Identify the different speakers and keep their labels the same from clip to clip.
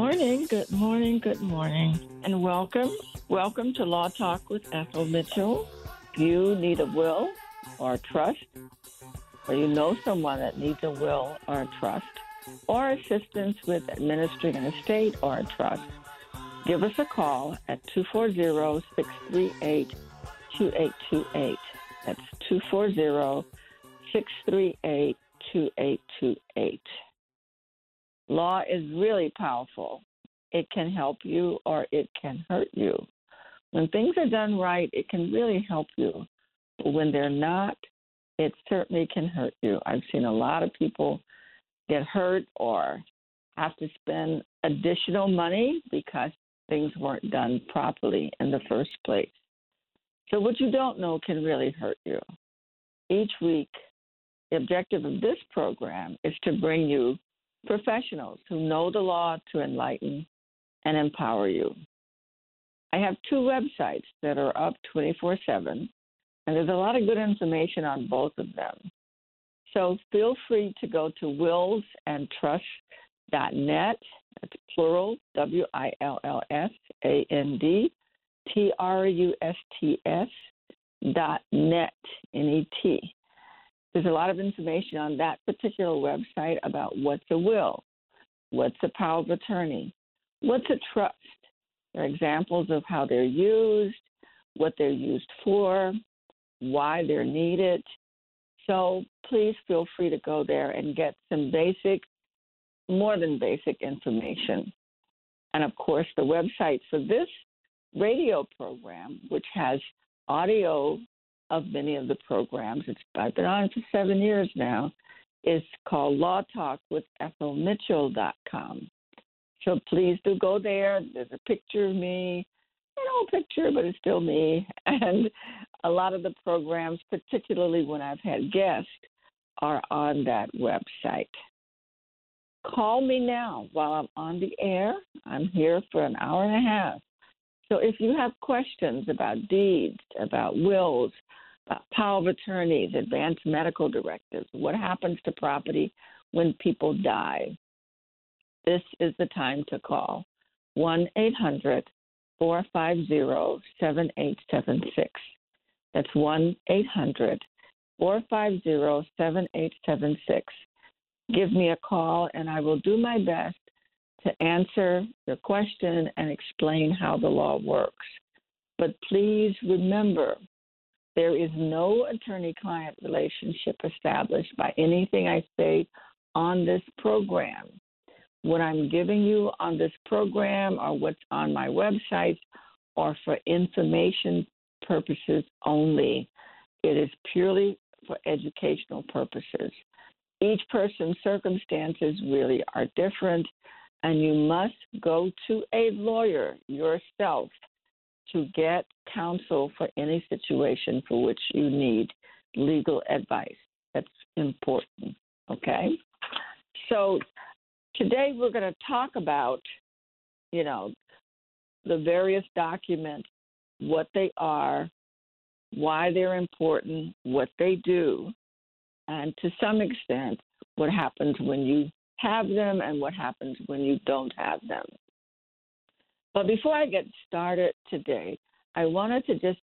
Speaker 1: morning, good morning, good morning, and welcome. Welcome to Law Talk with Ethel Mitchell. You need a will or a trust, or you know someone that needs a will or a trust, or assistance with administering an estate or a trust, give us a call at 240 638 2828. That's 240 638 2828. Law is really powerful. It can help you or it can hurt you. When things are done right, it can really help you. But when they're not, it certainly can hurt you. I've seen a lot of people get hurt or have to spend additional money because things weren't done properly in the first place. So, what you don't know can really hurt you. Each week, the objective of this program is to bring you professionals who know the law to enlighten and empower you. I have two websites that are up 24 7, and there's a lot of good information on both of them. So feel free to go to willsandtrusts.net. That's plural, W I L L S A N D T R U S T S dot net, N E T. There's a lot of information on that particular website about what's a will, what's a power of attorney, what's a trust. There are examples of how they're used, what they're used for, why they're needed. So please feel free to go there and get some basic, more than basic information. And of course, the website for this radio program, which has audio of many of the programs, it's, I've been on for seven years now, is called Law Talk with EthelMitchell.com. So please do go there. There's a picture of me, an old picture, but it's still me. And a lot of the programs, particularly when I've had guests, are on that website. Call me now while I'm on the air. I'm here for an hour and a half. So if you have questions about deeds, about wills, about power of attorneys, advanced medical directives, what happens to property when people die, this is the time to call 1 800 450 7876. That's 1 800 450 7876. Give me a call and I will do my best to answer your question and explain how the law works. But please remember, there is no attorney client relationship established by anything I say on this program what I'm giving you on this program or what's on my website are for information purposes only. It is purely for educational purposes. Each person's circumstances really are different, and you must go to a lawyer yourself to get counsel for any situation for which you need legal advice. That's important, okay? So today we're going to talk about, you know, the various documents, what they are, why they're important, what they do, and to some extent, what happens when you have them and what happens when you don't have them. But before I get started today, I wanted to just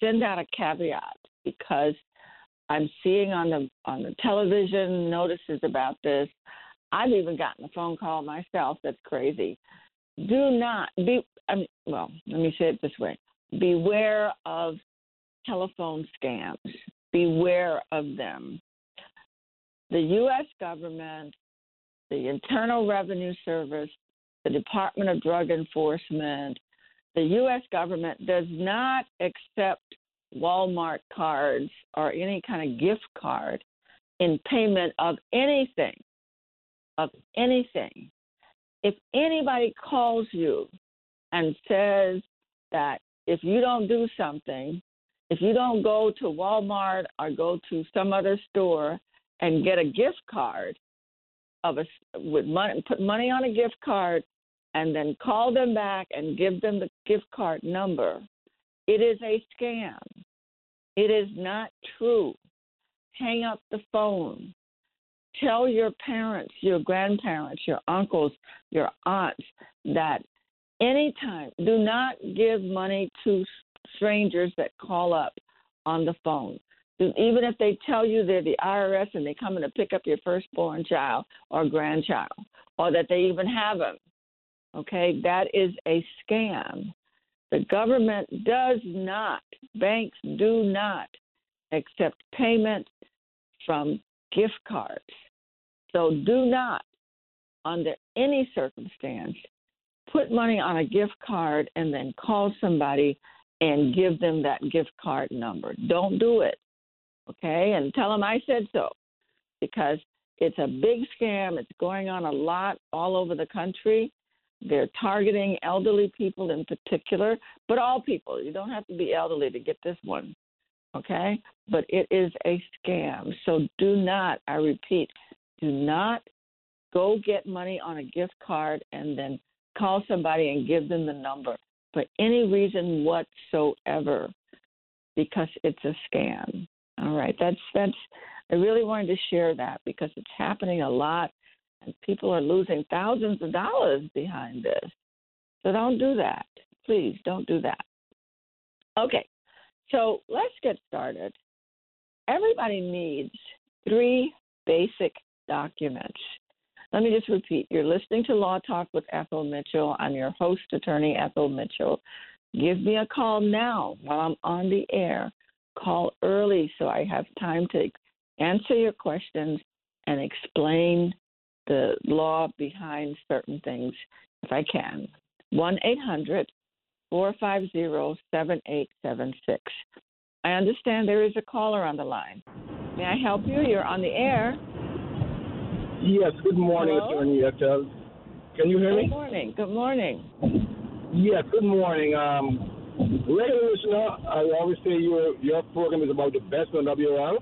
Speaker 1: send out a caveat because I'm seeing on the on the television notices about this. I've even gotten a phone call myself that's crazy. Do not be, I mean, well, let me say it this way beware of telephone scams, beware of them. The U.S. government, the Internal Revenue Service, the Department of Drug Enforcement, the U.S. government does not accept Walmart cards or any kind of gift card in payment of anything of anything. If anybody calls you and says that if you don't do something, if you don't go to Walmart or go to some other store and get a gift card of a with money, put money on a gift card, and then call them back and give them the gift card number, it is a scam. It is not true. Hang up the phone tell your parents, your grandparents, your uncles, your aunts that anytime, do not give money to strangers that call up on the phone. Even if they tell you they're the IRS and they come in to pick up your firstborn child or grandchild, or that they even have them, okay, that is a scam. The government does not, banks do not accept payments from gift cards. So do not, under any circumstance, put money on a gift card and then call somebody and give them that gift card number. Don't do it. Okay? And tell them I said so because it's a big scam. It's going on a lot all over the country. They're targeting elderly people in particular, but all people. You don't have to be elderly to get this one. Okay? But it is a scam. So do not, I repeat, do not go get money on a gift card and then call somebody and give them the number for any reason whatsoever because it's a scam. All right, that's that's I really wanted to share that because it's happening a lot and people are losing thousands of dollars behind this. So don't do that. Please don't do that. Okay. So let's get started. Everybody needs three basic documents let me just repeat. You're listening to Law Talk with Ethel Mitchell. I'm your host, attorney Ethel Mitchell. Give me a call now while I'm on the air. Call early so I have time to answer your questions and explain the law behind certain things if I can. 1 800 450 7876. I understand there is a caller on the line. May I help you? You're on the air.
Speaker 2: Yes, good morning,
Speaker 1: Hello?
Speaker 2: Attorney Ethel. Can you hear
Speaker 1: good
Speaker 2: me?
Speaker 1: Good morning. Good morning.
Speaker 2: Yes, good morning. Um, regular listener, I always say your your program is about the best on WL.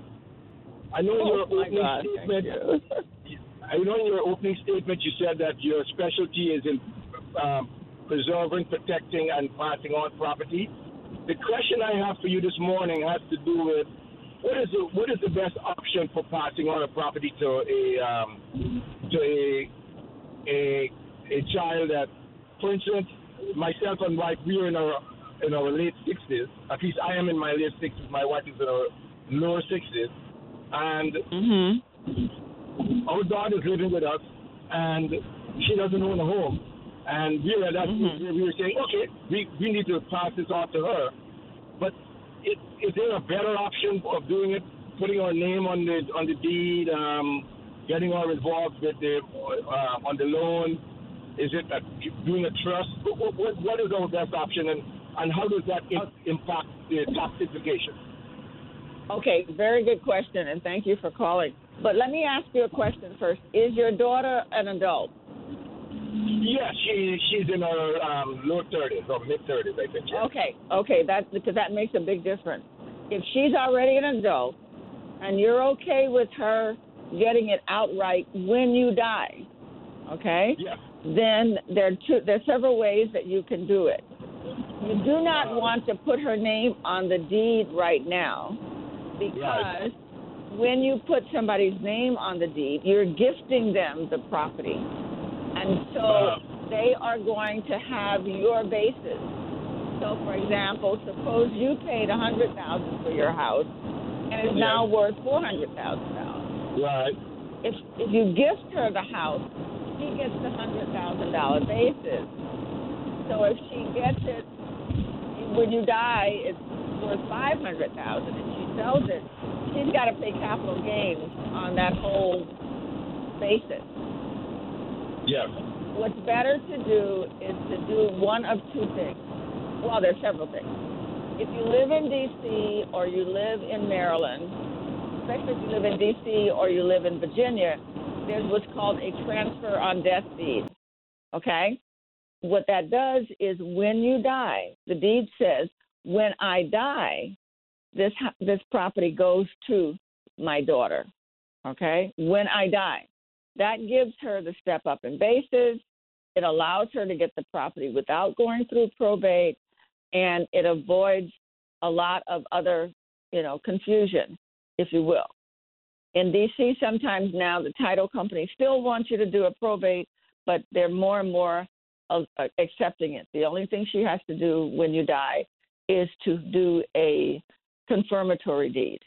Speaker 2: I know
Speaker 1: oh,
Speaker 2: your opening
Speaker 1: God,
Speaker 2: statement, I know in your opening statement you said that your specialty is in um, preserving, protecting, and passing on property. The question I have for you this morning has to do with what is the what is the best option for passing on a property to a um, to a a a child that, for instance, myself and wife we are in our in our late sixties. At least I am in my late sixties. My wife is in her lower sixties, and
Speaker 1: mm-hmm.
Speaker 2: Our daughter is living with us, and she doesn't own a home. And we were that
Speaker 1: mm-hmm.
Speaker 2: we were saying, okay, we, we need to pass this off to her, but is, is there a better option of doing it, putting our name on the on the deed, um, getting our involved with the uh, on the loan? Is it a, doing a trust? What, what, what is our best option, and, and how does that impact the tax implications?
Speaker 1: Okay, very good question, and thank you for calling. But let me ask you a question first. Is your daughter an adult?
Speaker 2: Yes, she she's in her um, low thirties or mid thirties, I think. Yeah.
Speaker 1: Okay, okay, that because that makes a big difference. If she's already an adult, and you're okay with her getting it outright when you die, okay?
Speaker 2: Yeah.
Speaker 1: Then there are two, there are several ways that you can do it. You do not uh, want to put her name on the deed right now, because.
Speaker 2: Right.
Speaker 1: When you put somebody's name on the deed, you're gifting them the property. And so they are going to have your basis. So, for example, suppose you paid a hundred thousand for your house, and it's
Speaker 2: yeah.
Speaker 1: now worth four hundred thousand dollars.
Speaker 2: Right.
Speaker 1: If if you gift her the house, she gets the hundred thousand dollar basis. So if she gets it when you die, it's worth five hundred thousand, and she sells it, she's got to pay capital gains on that whole basis.
Speaker 2: Yes.
Speaker 1: What's better to do is to do one of two things. Well, there's several things. If you live in D.C. or you live in Maryland, especially if you live in D.C. or you live in Virginia, there's what's called a transfer on death deed. Okay? What that does is when you die, the deed says, when I die, this this property goes to my daughter. Okay? When I die. That gives her the step up in basis. It allows her to get the property without going through probate, and it avoids a lot of other, you know, confusion, if you will. In DC, sometimes now the title company still wants you to do a probate, but they're more and more uh, uh, accepting it. The only thing she has to do when you die is to do a confirmatory deed.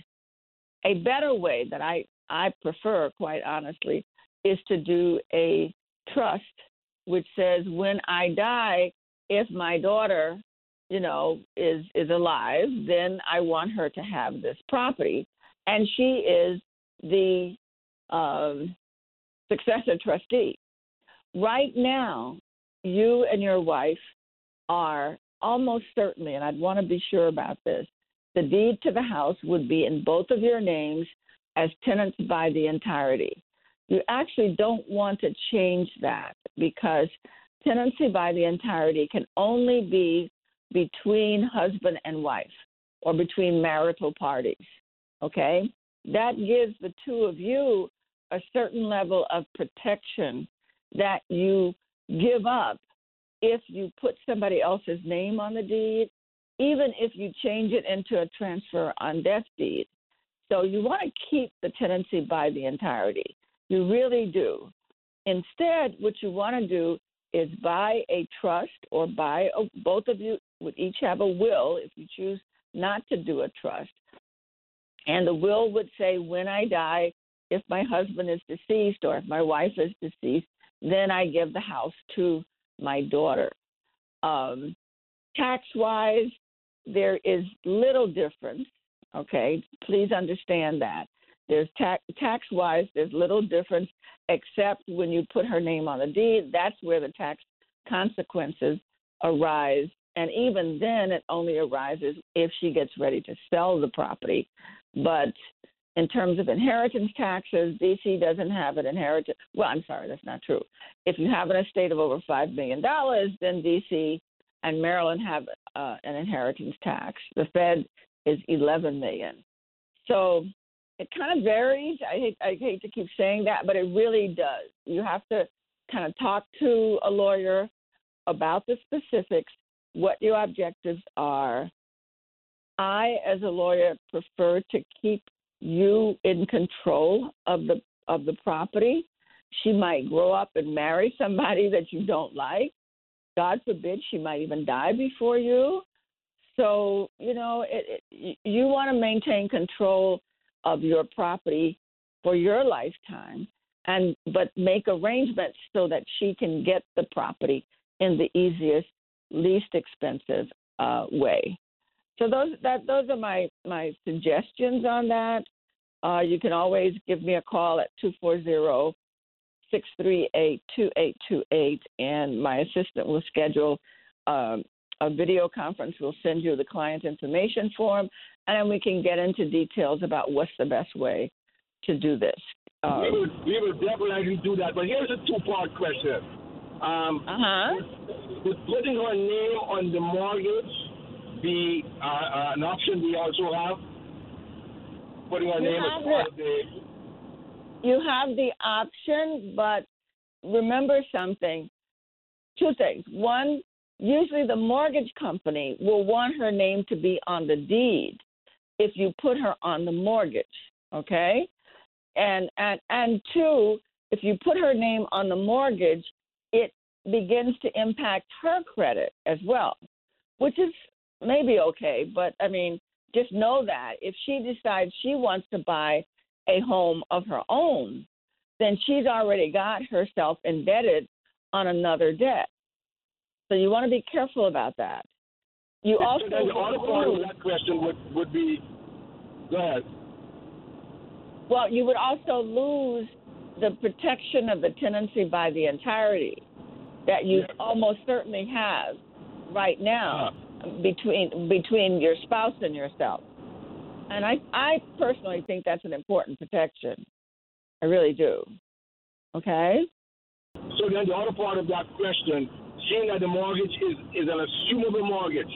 Speaker 1: A better way that I, I prefer, quite honestly, is to do a trust which says when I die, if my daughter, you know, is is alive, then I want her to have this property, and she is the um, successor trustee. Right now, you and your wife are almost certainly, and I'd want to be sure about this, the deed to the house would be in both of your names as tenants by the entirety. You actually don't want to change that because tenancy by the entirety can only be between husband and wife or between marital parties. Okay? That gives the two of you a certain level of protection that you give up if you put somebody else's name on the deed, even if you change it into a transfer on death deed. So you want to keep the tenancy by the entirety. You really do. Instead, what you want to do is buy a trust or buy a, both of you would each have a will if you choose not to do a trust. And the will would say, when I die, if my husband is deceased or if my wife is deceased, then I give the house to my daughter. Um, tax wise, there is little difference. Okay, please understand that. There's tax tax wise, there's little difference except when you put her name on the deed. That's where the tax consequences arise. And even then, it only arises if she gets ready to sell the property. But in terms of inheritance taxes, DC doesn't have an inheritance. Well, I'm sorry, that's not true. If you have an estate of over $5 million, then DC and Maryland have uh, an inheritance tax. The Fed is 11 million. So it kind of varies. I hate I hate to keep saying that, but it really does. You have to kind of talk to a lawyer about the specifics, what your objectives are. I, as a lawyer, prefer to keep you in control of the of the property. She might grow up and marry somebody that you don't like. God forbid, she might even die before you. So you know, it, it, you want to maintain control of your property for your lifetime and but make arrangements so that she can get the property in the easiest least expensive uh, way so those that those are my my suggestions on that uh, you can always give me a call at 240 638 2828 and my assistant will schedule um, a video conference. We'll send you the client information form and then we can get into details about what's the best way to do this.
Speaker 2: Um, we, will, we will definitely do that. But here's a two-part question. Um,
Speaker 1: uh-huh.
Speaker 2: Would putting her name on the mortgage be uh, uh, an option we also have? Putting her you name as part of the...
Speaker 1: You have the option, but remember something. Two things. One, usually the mortgage company will want her name to be on the deed if you put her on the mortgage, okay? And and and two, if you put her name on the mortgage, it begins to impact her credit as well, which is maybe okay, but I mean, just know that if she decides she wants to buy a home of her own, then she's already got herself indebted on another debt. So you want to be careful about that. You also
Speaker 2: the other part of that question would, would be go ahead.
Speaker 1: Well, you would also lose the protection of the tenancy by the entirety that you yeah. almost certainly have right now uh between between your spouse and yourself. And I I personally think that's an important protection. I really do. Okay?
Speaker 2: So then the other part of that question seeing that the mortgage is, is an assumable mortgage,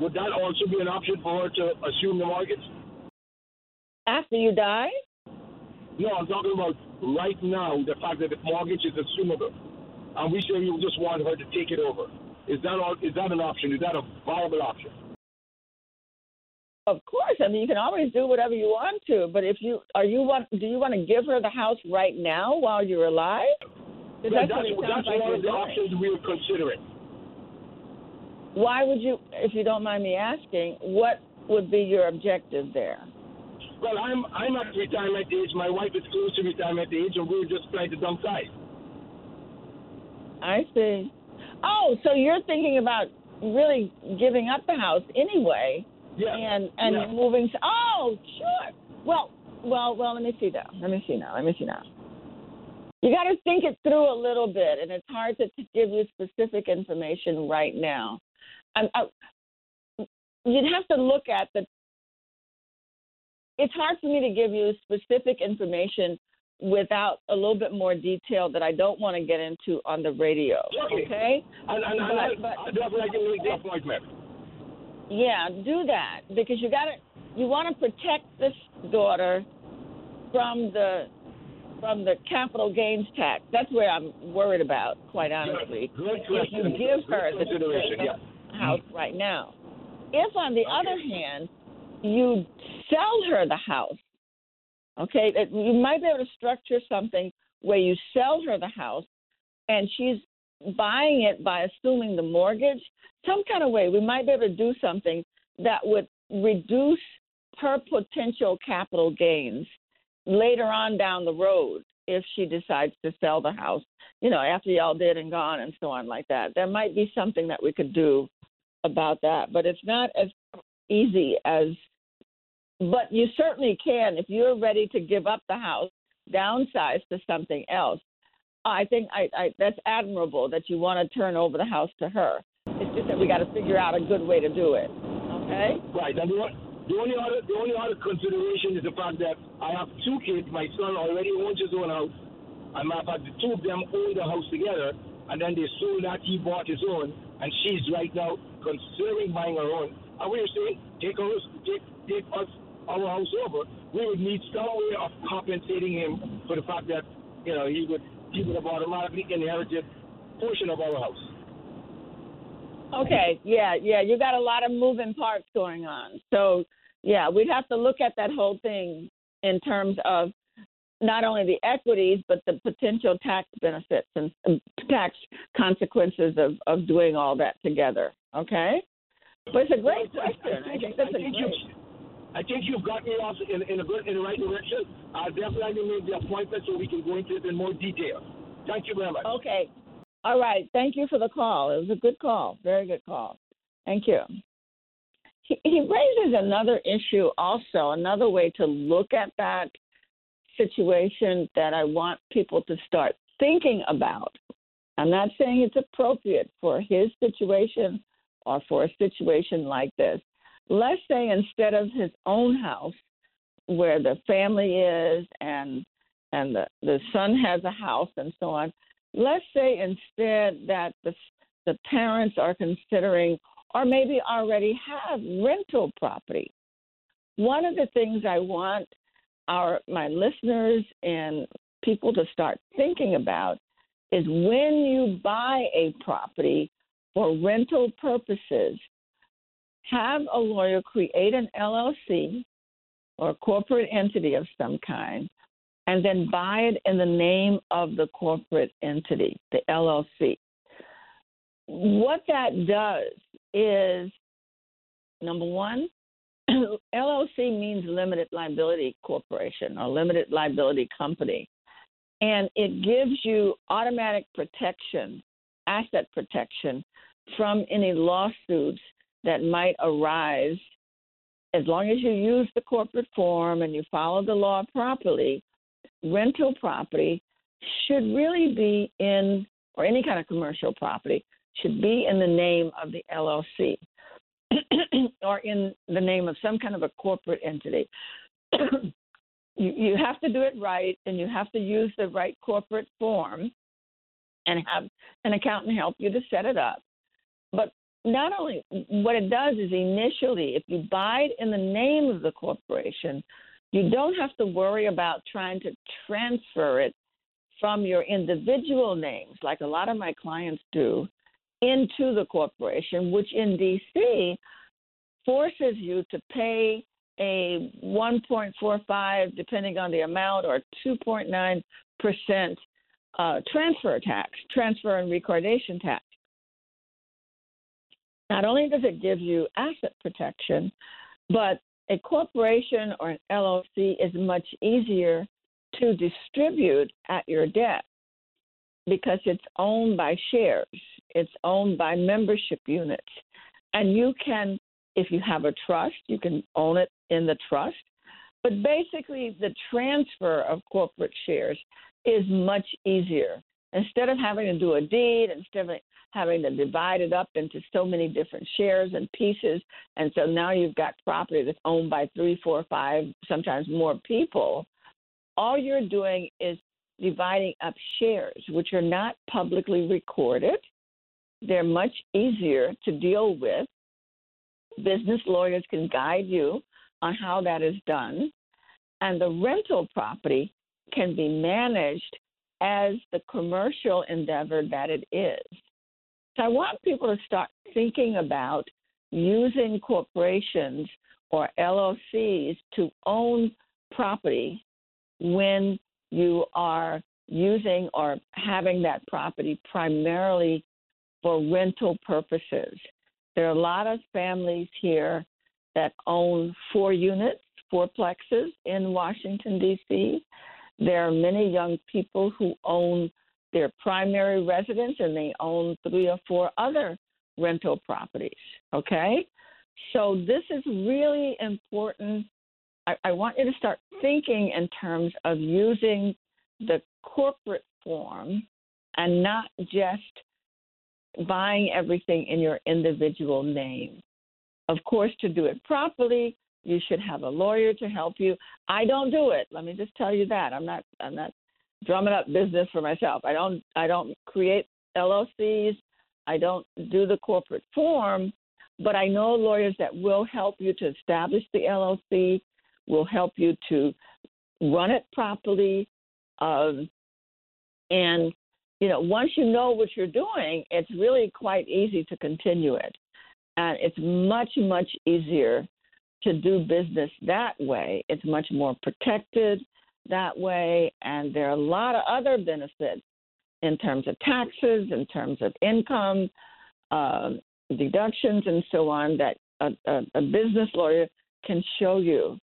Speaker 2: would that also be an option for her to assume the mortgage?
Speaker 1: After you die?
Speaker 2: No, I'm talking about right now, the fact that the mortgage is assumable. And we say you just want her to take it over. Is that all, is that an option? Is that a viable option?
Speaker 1: of course. I mean, you can always do whatever you want to, but if you are you want, do you want to give her the house right now while you're alive?
Speaker 2: That's, that's, that's like one of the doing. options we would consider it.
Speaker 1: Why would you, if you don't mind me asking, what would be your objective there?
Speaker 2: Well, I'm I'm at retirement age. My wife is close to retirement age, and we are just trying to downsize.
Speaker 1: I see. Oh, so you're thinking about really giving up the house anyway?
Speaker 2: Yeah.
Speaker 1: And and
Speaker 2: yeah.
Speaker 1: moving. To, oh, sure. Well, well, well. Let me see though. Let me see now. Let me see now. You got to think it through a little bit, and it's hard to, give you specific information right now. I, you'd have to look at the. It's hard for me to give you specific information without a little bit more detail that I don't want to get into on the radio.
Speaker 2: Okay.
Speaker 1: okay?
Speaker 2: And, and, and but, I definitely can make the appointment.
Speaker 1: Yeah, do that because you got to. You want to protect this daughter from the from the capital gains tax. That's where I'm worried about, quite honestly.
Speaker 2: Good,
Speaker 1: if you give her the
Speaker 2: yeah.
Speaker 1: house right now. If, on the okay. other hand, you sell her the house, okay, you might be able to structure something where you sell her the house and she's buying it by assuming the mortgage, some kind of way. We might be able to do something that would reduce her potential capital gains later on down the road if she decides to sell the house, you know, after y'all did and gone and so on like that. There might be something that we could do about that, but it's not as easy as but you certainly can if you're ready to give up the house, downsize to something else. I think I, I that's admirable that you want to turn over the house to her. It's just that we got to figure out a good way to do it. Okay?
Speaker 2: Right. And the only other the only other consideration is the fact that I have two kids. My son already owns his own house. And of fact, the two of them own the house together, and then they sold that he bought his own, and she's right now considering buying her own. And we're saying take us take take us our house over. We would need some way of compensating him for the fact that you know he would he would have automatically inherited portion of our house.
Speaker 1: Okay, yeah, yeah, you got a lot of moving parts going on. So, yeah, we'd have to look at that whole thing in terms of not only the equities but the potential tax benefits and, tax consequences of, of doing all that together. Okay, but it's a great question. I think that's a great.
Speaker 2: I think you've got me off in, in, a good, in the right direction. I'll definitely make the appointment so we can go into it in more detail. Thank you very much.
Speaker 1: Okay. All right. Thank you for the call. It was a good call. Very good call. Thank you. He raises another issue also, another way to look at that situation that I want people to start thinking about. I'm not saying it's appropriate for his situation or for a situation like this. Let's say instead of his own house, where the family is and and the, the son has a house and so on, let's say instead that the, the parents are considering or maybe already have rental property. One of the things I want our my listeners and people to start thinking about is when you buy a property for rental purposes, have a lawyer create an LLC or a corporate entity of some kind and then buy it in the name of the corporate entity, the LLC. What that does is number one, LLC means limited liability corporation or limited liability company. And it gives you automatic protection, asset protection from any lawsuits that might arise as long as you use the corporate form and you follow the law properly rental property should really be in, or any kind of commercial property, should be in the name of the LLC or in the name of some kind of a corporate entity. you, you have to do it right and you have to use the right corporate form and have an accountant help you to set it up. But not only what it does is initially, if you buy it in the name of the corporation, you don't have to worry about trying to transfer it from your individual names, like a lot of my clients do, into the corporation, which in DC, forces you to pay a 1.45, depending on the amount, or 2.9 percent uh, transfer tax, transfer and recordation tax. Not only does it give you asset protection, but a corporation or an LLC is much easier to distribute at your debt because it's owned by shares, it's owned by membership units. And you can, if you have a trust, you can own it in the trust. But basically, the transfer of corporate shares is much easier. Instead of having to do a deed, instead of having to divide it up into so many different shares and pieces, and so now you've got property that's owned by three, four, five, sometimes more people, all you're doing is dividing up shares, which are not publicly recorded. They're much easier to deal with. Business lawyers can guide you on how that is done. And the rental property can be managed as the commercial endeavor that it is. So I want people to start thinking about using corporations or LLCs to own property when you are using or having that property primarily for rental purposes. There are a lot of families here that own four units, fourplexes in Washington, D.C. There are many young people who own their primary residence and they own three or four other rental properties. Okay? So this is really important. I, I want you to start thinking in terms of using the corporate form and not just buying everything in your individual name. Of course, to do it properly, you should have a lawyer to help you. I don't do it. Let me just tell you that. I'm not I'm not drumming up business for myself. I don't I don't create LLCs. I don't do the corporate form, but I know lawyers that will help you to establish the LLC, will help you to run it properly, um, and you know once you know what you're doing, it's really quite easy to continue it, and it's much much easier to do business that way. It's much more protected that way, and there are a lot of other benefits in terms of taxes, in terms of income, uh, deductions, and so on that a, a, a business lawyer can show you.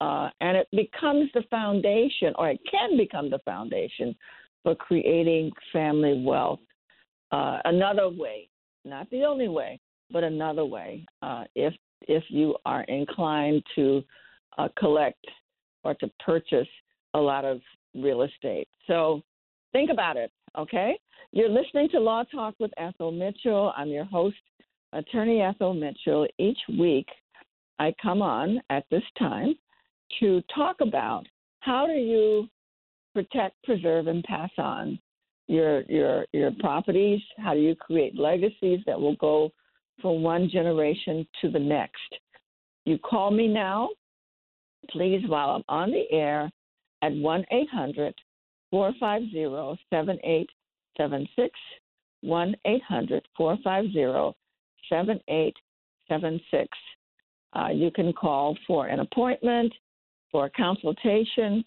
Speaker 1: Uh, and it becomes the foundation, or it can become the foundation for creating family wealth. Uh, another way, not the only way, but another way, uh, if if you are inclined to uh, collect or to purchase a lot of real estate. So think about it, okay? You're listening to Law Talk with Ethel Mitchell. I'm your host, Attorney Ethel Mitchell. Each week, I come on at this time to talk about how do you protect, preserve, and pass on your your your properties. How do you create legacies that will go from one generation to the next. You call me now, please, while I'm on the air at 1 800 450 7876. 1 800 450 7876. Uh, you can call for an appointment, for a consultation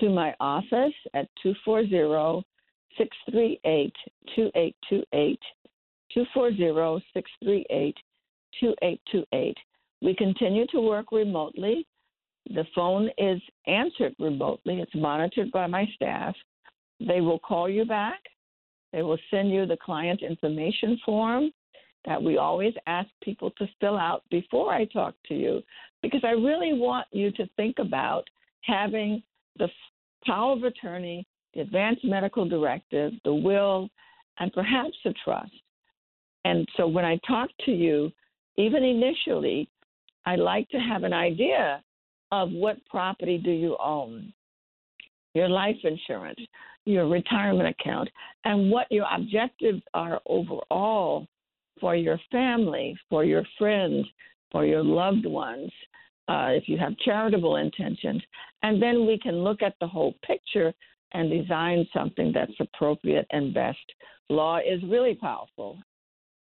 Speaker 1: to my office at 240 638 2828. 240 638 2828. We continue to work remotely. The phone is answered remotely, it's monitored by my staff. They will call you back. They will send you the client information form that we always ask people to fill out before I talk to you because I really want you to think about having the power of attorney, the advanced medical directive, the will, and perhaps a trust. And so when I talk to you, even initially, I like to have an idea of what property do you own, your life insurance, your retirement account, and what your objectives are overall for your family, for your friends, for your loved ones, uh, if you have charitable intentions. And then we can look at the whole picture and design something that's appropriate and best. Law is really powerful,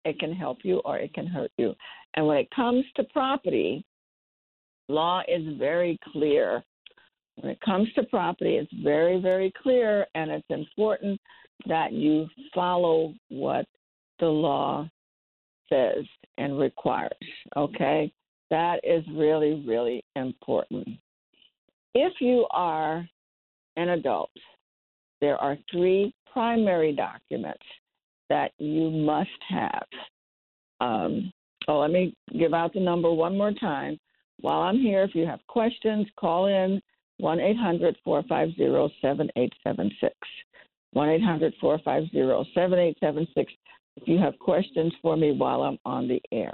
Speaker 1: it can help you or it can hurt you. And when it comes to property, law is very clear. When it comes to property, it's very, very clear, and it's important that you follow what the law says and requires. Okay? That is really, really important. If you are an adult, there are three primary documents that you must have. Um, oh, let me give out the number one more time. While I'm here, if you have questions, call in 1 800 450 7876. 1 800 450 7876 if you have questions for me while I'm on the air.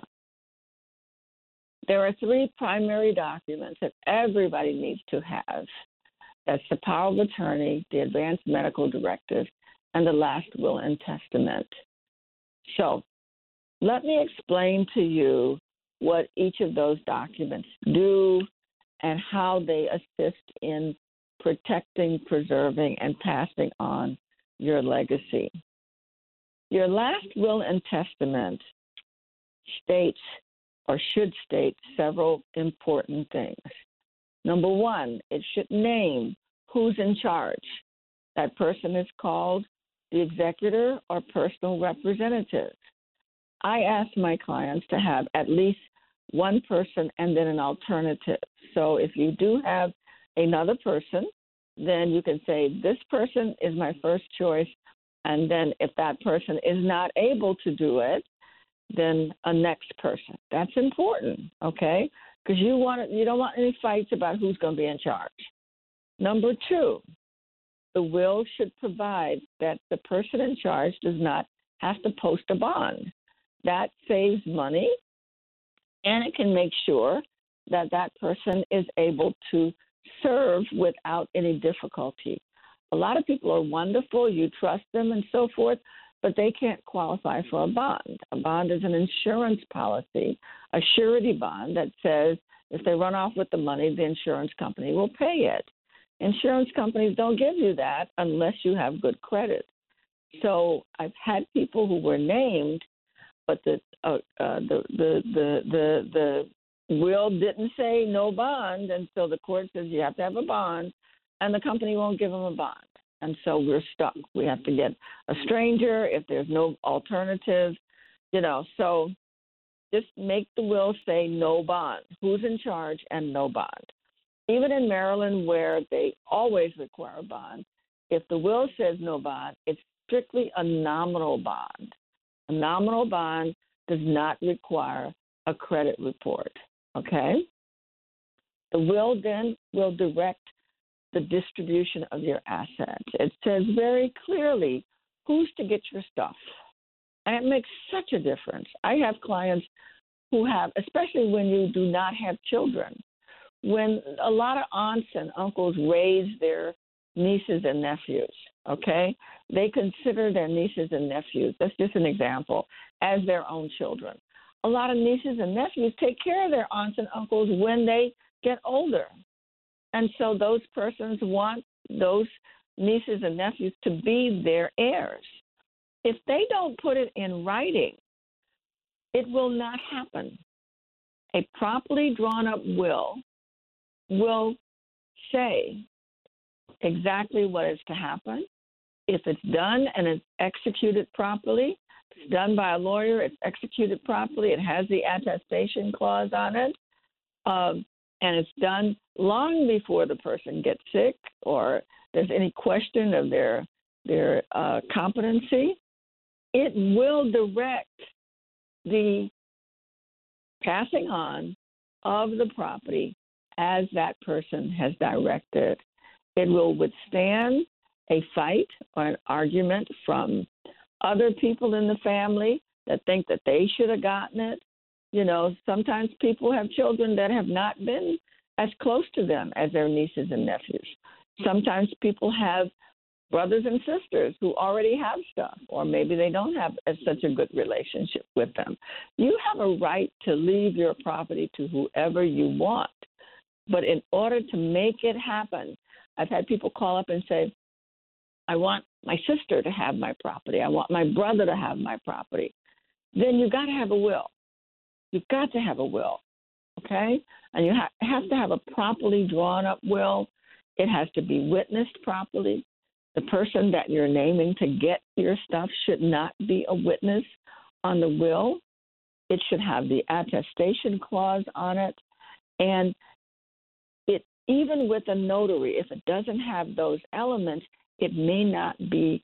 Speaker 1: There are three primary documents that everybody needs to have that's the power of attorney, the advance medical directive, and the last will and testament. So, let me explain to you what each of those documents do and how they assist in protecting, preserving, and passing on your legacy. Your last will and testament states or should state several important things. Number one, it should name who's in charge. That person is called the executor or personal representative. I ask my clients to have at least one person and then an alternative. So if you do have another person, then you can say, This person is my first choice. And then if that person is not able to do it, then a next person. That's important, okay? Because you want you don't want any fights about who's going to be in charge. Number two, the will should provide that the person in charge does not have to post a bond. That saves money and it can make sure that that person is able to serve without any difficulty. A lot of people are wonderful, you trust them and so forth, but they can't qualify for a bond. A bond is an insurance policy, a surety bond that says if they run off with the money, the insurance company will pay it. Insurance companies don't give you that unless you have good credit. So I've had people who were named, but the uh, uh, the, the the the the will didn't say no bond, and so the court says you have to have a bond, and the company won't give them a bond, and so we're stuck. We have to get a stranger if there's no alternative, you know. So just make the will say no bond, who's in charge, and no bond even in Maryland, where they always require a bond, if the will says no bond, it's strictly a nominal bond. A nominal bond does not require a credit report. Okay? The will then will direct the distribution of your assets. It says very clearly who's to get your stuff. And it makes such a difference. I have clients who have, especially when you do not have children, when a lot of aunts and uncles raise their nieces and nephews, okay, they consider their nieces and nephews, that's just an example, as their own children. A lot of nieces and nephews take care of their aunts and uncles when they get older. And so those persons want those nieces and nephews to be their heirs. If they don't put it in writing, it will not happen. A properly drawn up will will say exactly what is to happen. If it's done and it's executed properly, it's done by a lawyer, it's executed properly, it has the attestation clause on it, um, and it's done long before the person gets sick or there's any question of their their uh, competency, it will direct the passing on of the property as that person has directed. It will withstand a fight or an argument from other people in the family that think that they should have gotten it. You know, sometimes people have children that have not been as close to them as their nieces and nephews. Sometimes people have brothers and sisters who already have stuff, or maybe they don't have such a good relationship with them. You have a right to leave your property to whoever you want. But in order to make it happen, I've had people call up and say, I want my sister to have my property. I want my brother to have my property. then you've got to have a will. You've got to have a will, okay? And you ha- have to have a properly drawn up will. It has to be witnessed properly. The person that you're naming to get your stuff should not be a witness on the will. It should have the attestation clause on it. And even with a notary, if it doesn't have those elements, it may not be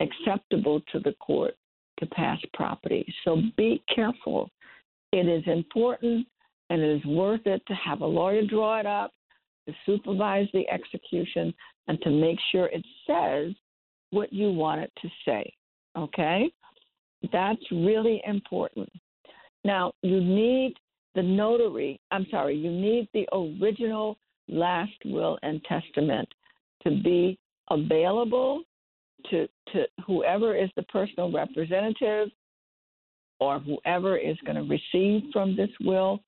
Speaker 1: acceptable to the court to pass property. So be careful. It is important and it is worth it to have a lawyer draw it up, to supervise the execution, and to make sure it says what you want it to say. Okay? That's really important. Now, you need the notary, I'm sorry, you need the original last will and testament to be available to, to whoever is the personal representative or whoever is going to receive from this will.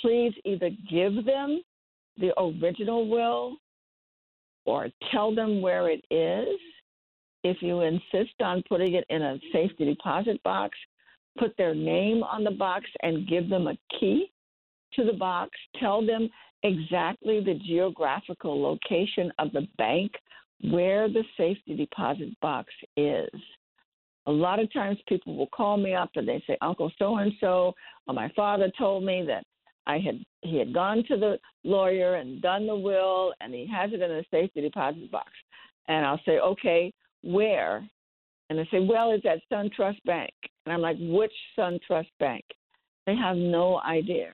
Speaker 1: Please either give them the original will or tell them where it is. If you insist on putting it in a safety deposit box, put their name on the box and give them a key to the box. Tell them exactly the geographical location of the bank where the safety deposit box is. A lot of times people will call me up and they say, Uncle so and so, my father told me that I had he had gone to the lawyer and done the will and he has it in a safety deposit box. And I'll say, Okay, where? And they say, Well, it's at SunTrust Bank. And I'm like, Which SunTrust Bank? They have no idea.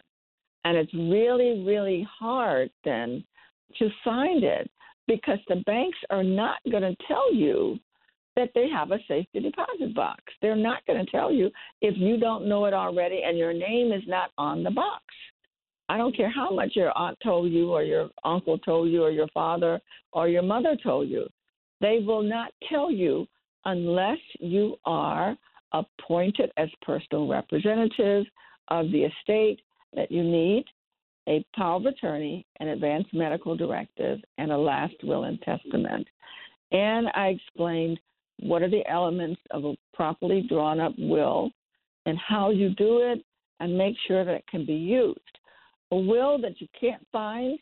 Speaker 1: And it's really, really hard then to find it because the banks are not going to tell you that they have a safety deposit box. They're not going to tell you if you don't know it already and your name is not on the box. I don't care how much your aunt told you, or your uncle told you, or your father or your mother told you. They will not tell you unless you are appointed as personal representative of the estate that you need a power of attorney, an advance medical directive, and a last will and testament. And I explained what are the elements of a properly drawn up will and how you do it and make sure that it can be used. A will that you can't find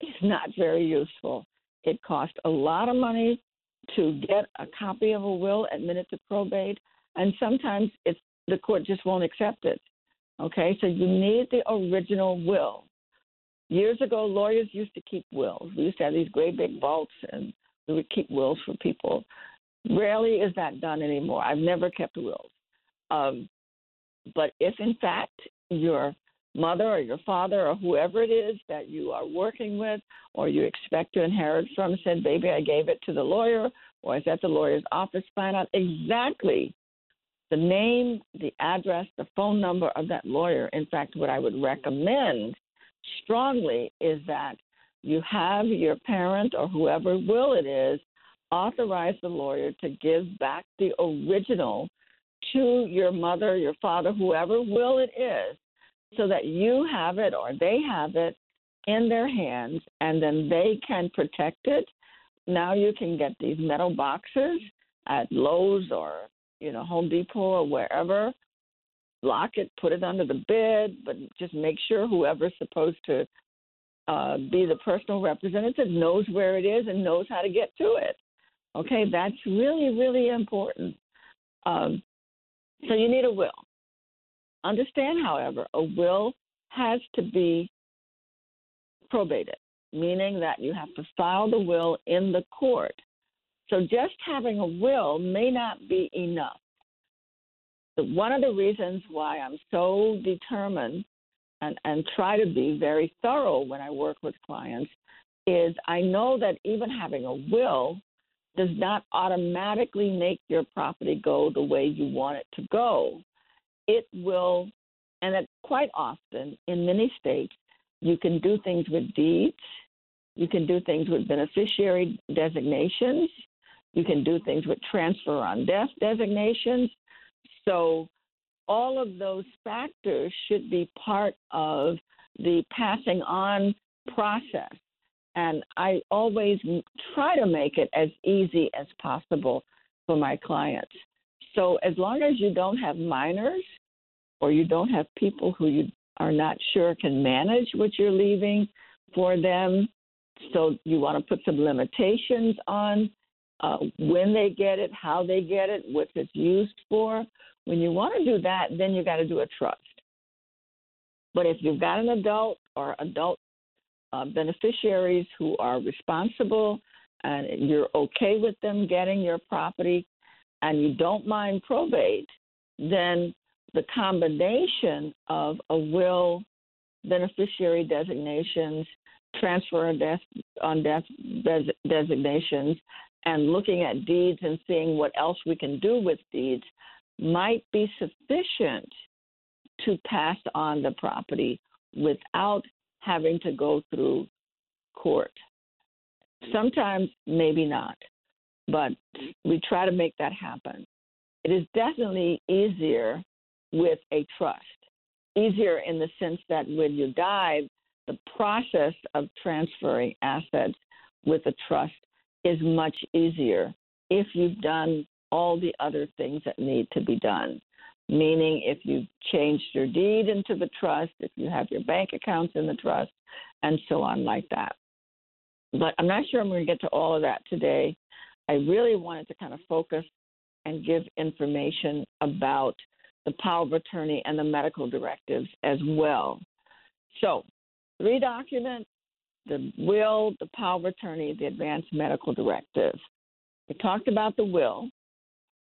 Speaker 1: is not very useful. It costs a lot of money to get a copy of a will admitted to probate, and sometimes it's the court just won't accept it. Okay, so you need the original will. Years ago, lawyers used to keep wills. We used to have these great big vaults, and we would keep wills for people. Rarely is that done anymore. I've never kept wills. Um, but if, in fact, your mother or your father or whoever it is that you are working with or you expect to inherit from said, Baby, I gave it to the lawyer, or is at the lawyer's office, find out exactly the name, the address, the phone number of that lawyer. In fact, what I would recommend strongly is that you have your parent or whoever will it is authorize the lawyer to give back the original to your mother, your father, whoever will it is, so that you have it or they have it in their hands and then they can protect it. Now you can get these metal boxes at Lowe's or you know Home Depot or wherever lock it, put it under the bed, but just make sure whoever's supposed to uh, be the personal representative knows where it is and knows how to get to it. Okay, that's really, really important. Um, so you need a will. Understand, however, a will has to be probated, meaning that you have to file the will in the court. So just having a will may not be enough. One of the reasons why I'm so determined and, and try to be very thorough when I work with clients is I know that even having a will does not automatically make your property go the way you want it to go. It will, and that quite often in many states, you can do things with deeds, you can do things with beneficiary designations, you can do things with transfer on death designations, so all of those factors should be part of the passing on process. And I always try to make it as easy as possible for my clients. So as long as you don't have minors or you don't have people who you are not sure can manage what you're leaving for them, so you want to put some limitations on uh, when they get it, how they get it, what it's used for. When you want to do that, then you got to do a trust. But if you've got an adult or adult uh, beneficiaries who are responsible and you're okay with them getting your property and you don't mind probate, then the combination of a will, beneficiary designations, transfer on death, on death designations, and looking at deeds and seeing what else we can do with deeds might be sufficient to pass on the property without having to go through court. Sometimes, maybe not, but we try to make that happen. It is definitely easier with a trust. Easier in the sense that when you die, the process of transferring assets with a trust is much easier if you've done all the other things that need to be done. Meaning, if you've changed your deed into the trust, if you have your bank accounts in the trust, and so on, like that. But I'm not sure I'm going to get to all of that today. I really wanted to kind of focus and give information about the power of attorney and the medical directives as well. So, three documents the will, the power of attorney, the advance medical directive. We talked about the will.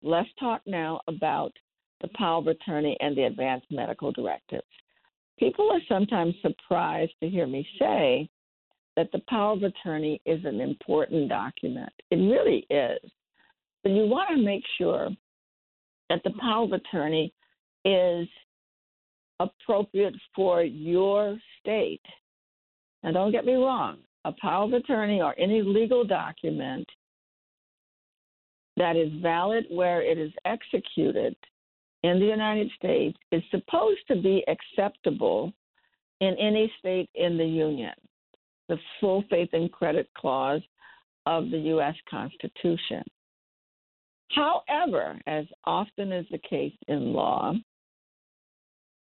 Speaker 1: Let's talk now about the power of attorney and the advance medical directives. People are sometimes surprised to hear me say that the power of attorney is an important document. It really is. But you want to make sure that the power of attorney is appropriate for your state. And don't get me wrong, a power of attorney or any legal document that is valid where it is executed in the United States is supposed to be acceptable in any state in the Union. The full faith and credit clause of the U.S. Constitution. However, as often is the case in law,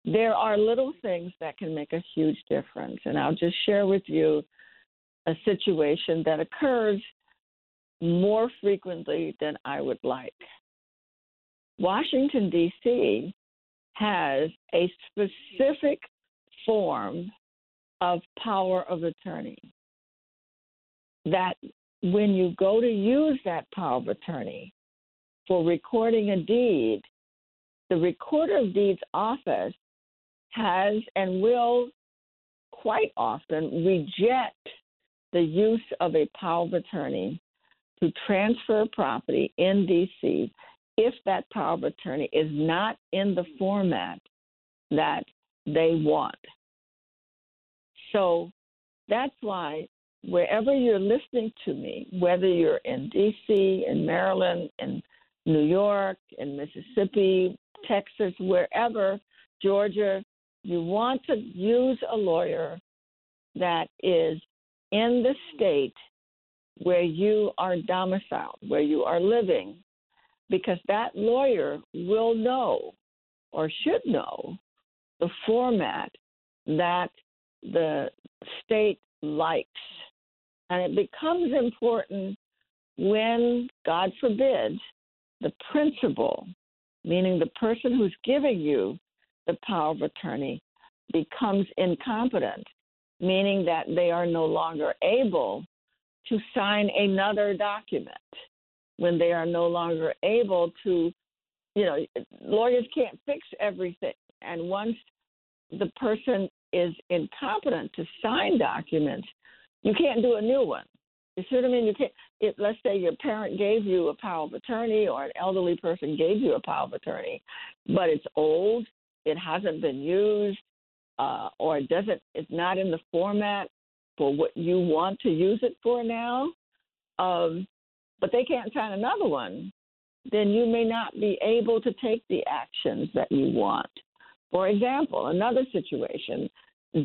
Speaker 1: there are little things that can make a huge difference. And I'll just share with you a situation that occurs more frequently than I would like. Washington, D.C. has a specific form of power of attorney that when you go to use that power of attorney for recording a deed, the recorder of deeds office has and will quite often reject the use of a power of attorney to transfer property in DC if that power of attorney is not in the format that they want. So that's why wherever you're listening to me, whether you're in DC, in Maryland, in New York, in Mississippi, Texas, wherever, Georgia, you want to use a lawyer that is in the state where you are domiciled, where you are living, because that lawyer will know or should know the format that the state likes. And it becomes important when, God forbid, the principal, meaning the person who's giving you the power of attorney, becomes incompetent, meaning that they are no longer able to sign another document when they are no longer able to, you know, lawyers can't fix everything. And once the person is incompetent to sign documents, you can't do a new one. You see what I mean? You can't. Let's say your parent gave you a power of attorney, or an elderly person gave you a power of attorney, but it's old, it hasn't been used, uh, or doesn't. It's not in the format for what you want to use it for now. Um, but they can't sign another one, then you may not be able to take the actions that you want. For example, another situation,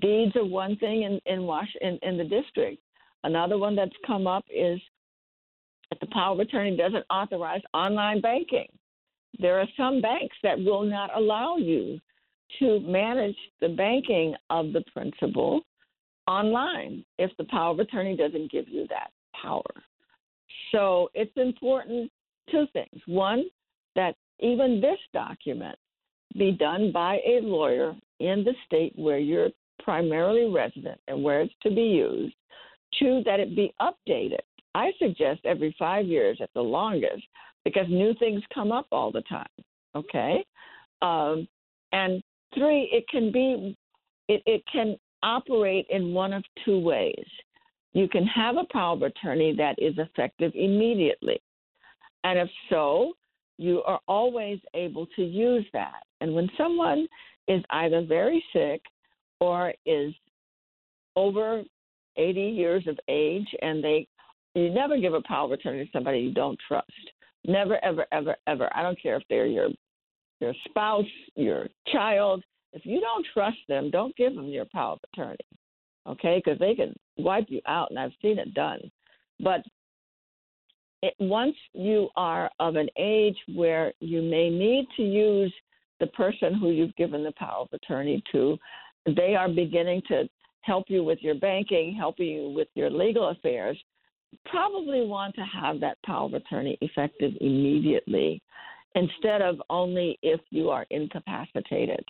Speaker 1: deeds are one thing in in, Wash, in, in the district. Another one that's come up is that the power of attorney doesn't authorize online banking. there are some banks that will not allow you to manage the banking of the principal online if the power of attorney doesn't give you that power. So it's important two things. One, that even this document be done by a lawyer in the state where you're primarily resident and where it's to be used. Two, that it be updated. I suggest every five years at the longest because new things come up all the time. Okay? Um, and three, it can be, it, it can operate in one of two ways. You can have a power of attorney that is effective immediately. And if so, you are always able to use that. And when someone is either very sick or is over 80 years of age and they you never give a power of attorney to somebody you don't trust. Never, ever, ever, ever. I don't care if they're your your spouse, your child. If you don't trust them, don't give them your power of attorney. Okay, because they can wipe you out, and I've seen it done. But it, once you are of an age where you may need to use the person who you've given the power of attorney to, they are beginning to help you with your banking, helping you with your legal affairs, probably want to have that power of attorney effective immediately instead of only if you are incapacitated.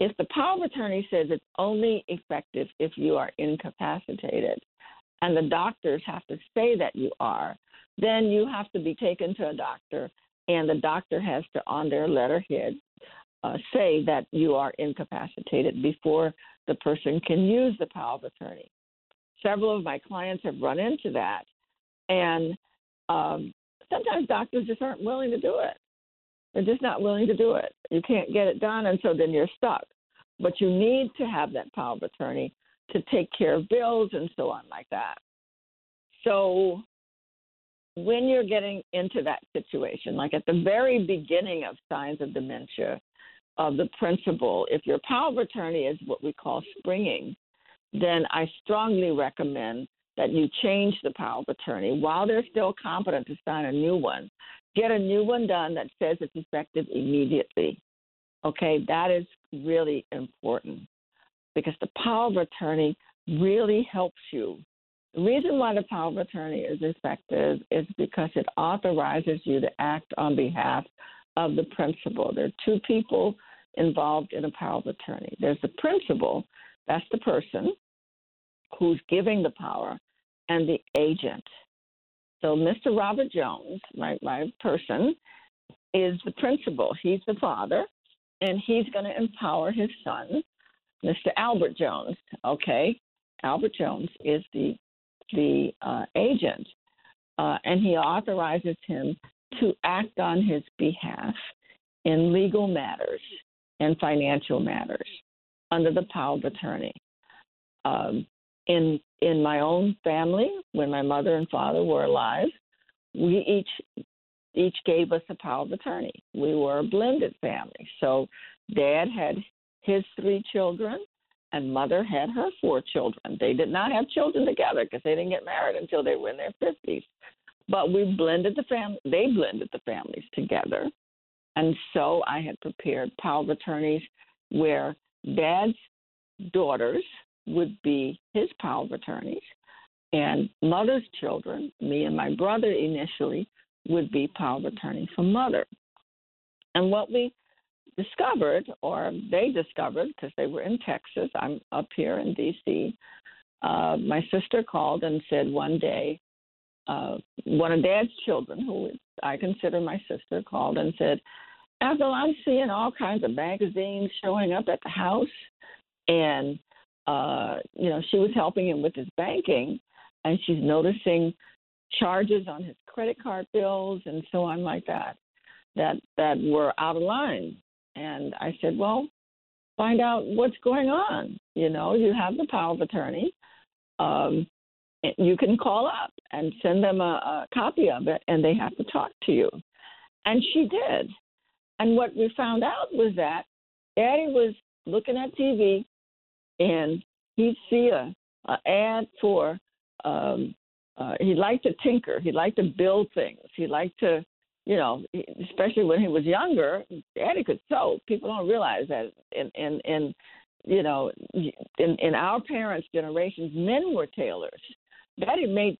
Speaker 1: If the power of attorney says it's only effective if you are incapacitated, and the doctors have to say that you are, then you have to be taken to a doctor, and the doctor has to, on their letterhead, uh, say that you are incapacitated before the person can use the power of attorney. Several of my clients have run into that, and um, sometimes doctors just aren't willing to do it. They're just not willing to do it. You can't get it done, and so then you're stuck. But you need to have that power of attorney to take care of bills and so on, like that. So when you're getting into that situation, like at the very beginning of signs of dementia, of the principal, if your power of attorney is what we call springing, then I strongly recommend that you change the power of attorney while they're still competent to sign a new one. Get a new one done that says it's effective immediately. Okay, that is really important because the power of attorney really helps you. The reason why the power of attorney is effective is because it authorizes you to act on behalf of the principal. There are two people involved in a power of attorney. There's the principal, that's the person who's giving the power, and the agent. So Mr. Robert Jones, my, my person, is the principal. He's the father, and he's going to empower his son, Mr. Albert Jones. Okay, Albert Jones is the the uh, agent, uh, and he authorizes him to act on his behalf in legal matters and financial matters under the power of attorney. Um, in in my own family, when my mother and father were alive, we each each gave us a power of attorney. We were a blended family. So dad had his three children and mother had her four children. They did not have children together because they didn't get married until they were in their 50s. But we blended the family, they blended the families together. And so I had prepared power of attorneys where dad's daughters would be his power of attorneys, and mother's children, me and my brother initially, would be power of attorney for mother. And what we discovered, or they discovered, because they were in Texas, I'm up here in D.C. Uh, my sister called and said one day, uh, one of Dad's children, who I consider my sister, called and said, Ethel, I'm seeing all kinds of magazines showing up at the house, and uh, you know, she was helping him with his banking, and she's noticing charges on his credit card bills and so on like that that that were out of line. And I said, well, find out what's going on. You know, you have the power of attorney. Um, you can call up and send them a, a copy of it, and they have to talk to you. And she did. And what we found out was that Daddy was looking at TV and he'd see a, a ad for um, uh, he liked to tinker. He liked to build things. He liked to you know, especially when he was younger, Daddy could sew. People don't realize that in in in you know in in our parents' generations, men were tailors. Daddy made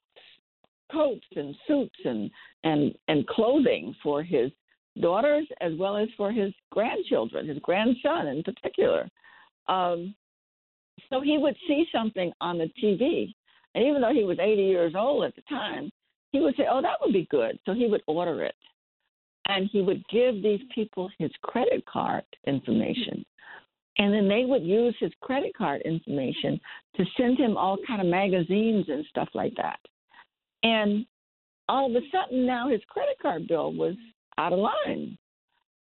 Speaker 1: coats and suits and and and clothing for his daughters as well as for his grandchildren, his grandson in particular. Um, so he would see something on the TV, and even though he was 80 years old at the time, he would say, "Oh, that would be good." So he would order it. And he would give these people his credit card information. And then they would use his credit card information to send him all kind of magazines and stuff like that. And all of a sudden now his credit card bill was out of line.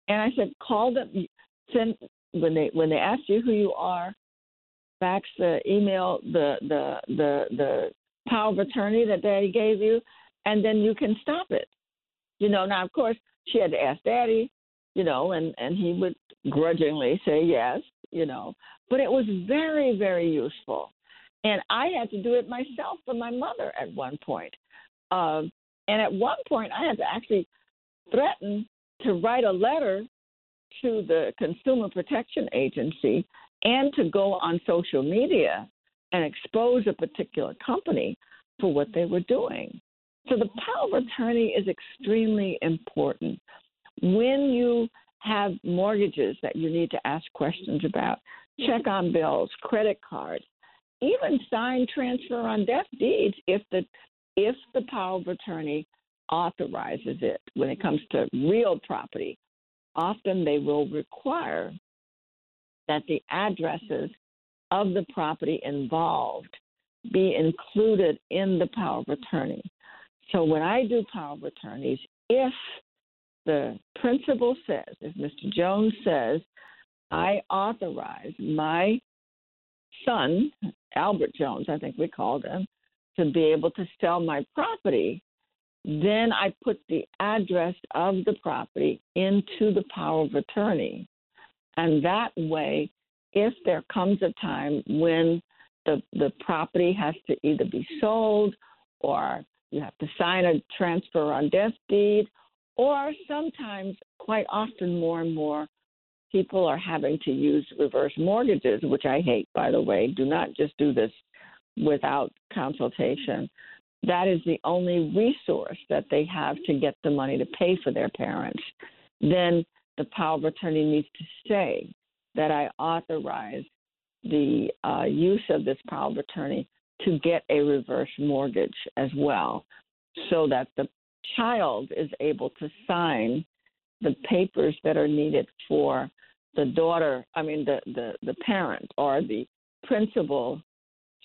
Speaker 1: And i said call them send when they when they ask you who you are fax the email the the the the power of attorney that daddy gave you and then you can stop it you know now of course she had to ask daddy, you know, and and he would grudgingly say yes, you know. But it was very very useful, and I had to do it myself for my mother at one point. Um, and at one point, I had to actually threaten to write a letter to the Consumer Protection Agency and to go on social media and expose a particular company for what they were doing. So the power of attorney is extremely important. When you have mortgages that you need to ask questions about, check on bills, credit cards, even sign transfer on death deeds if the if the power of attorney authorizes it when it comes to real property. Often they will require that the addresses of the property involved be included in the power of attorney. So when I do power of attorneys, if the principal says, if Mr. Jones says, I authorize my son, Albert Jones, I think we called him, to be able to sell my property, then I put the address of the property into the power of attorney. And that way, if there comes a time when the, the property has to either be sold or you have to sign a transfer on death deed, or sometimes, quite often, more and more people are having to use reverse mortgages, which I hate, by the way. Do not just do this without consultation. That is the only resource that they have to get the money to pay for their parents. Then the power of attorney needs to say that I authorize the uh, use of this power of attorney to get a reverse mortgage as well, so that the child is able to sign the papers that are needed for the daughter, I mean, the, the, the parent or the principal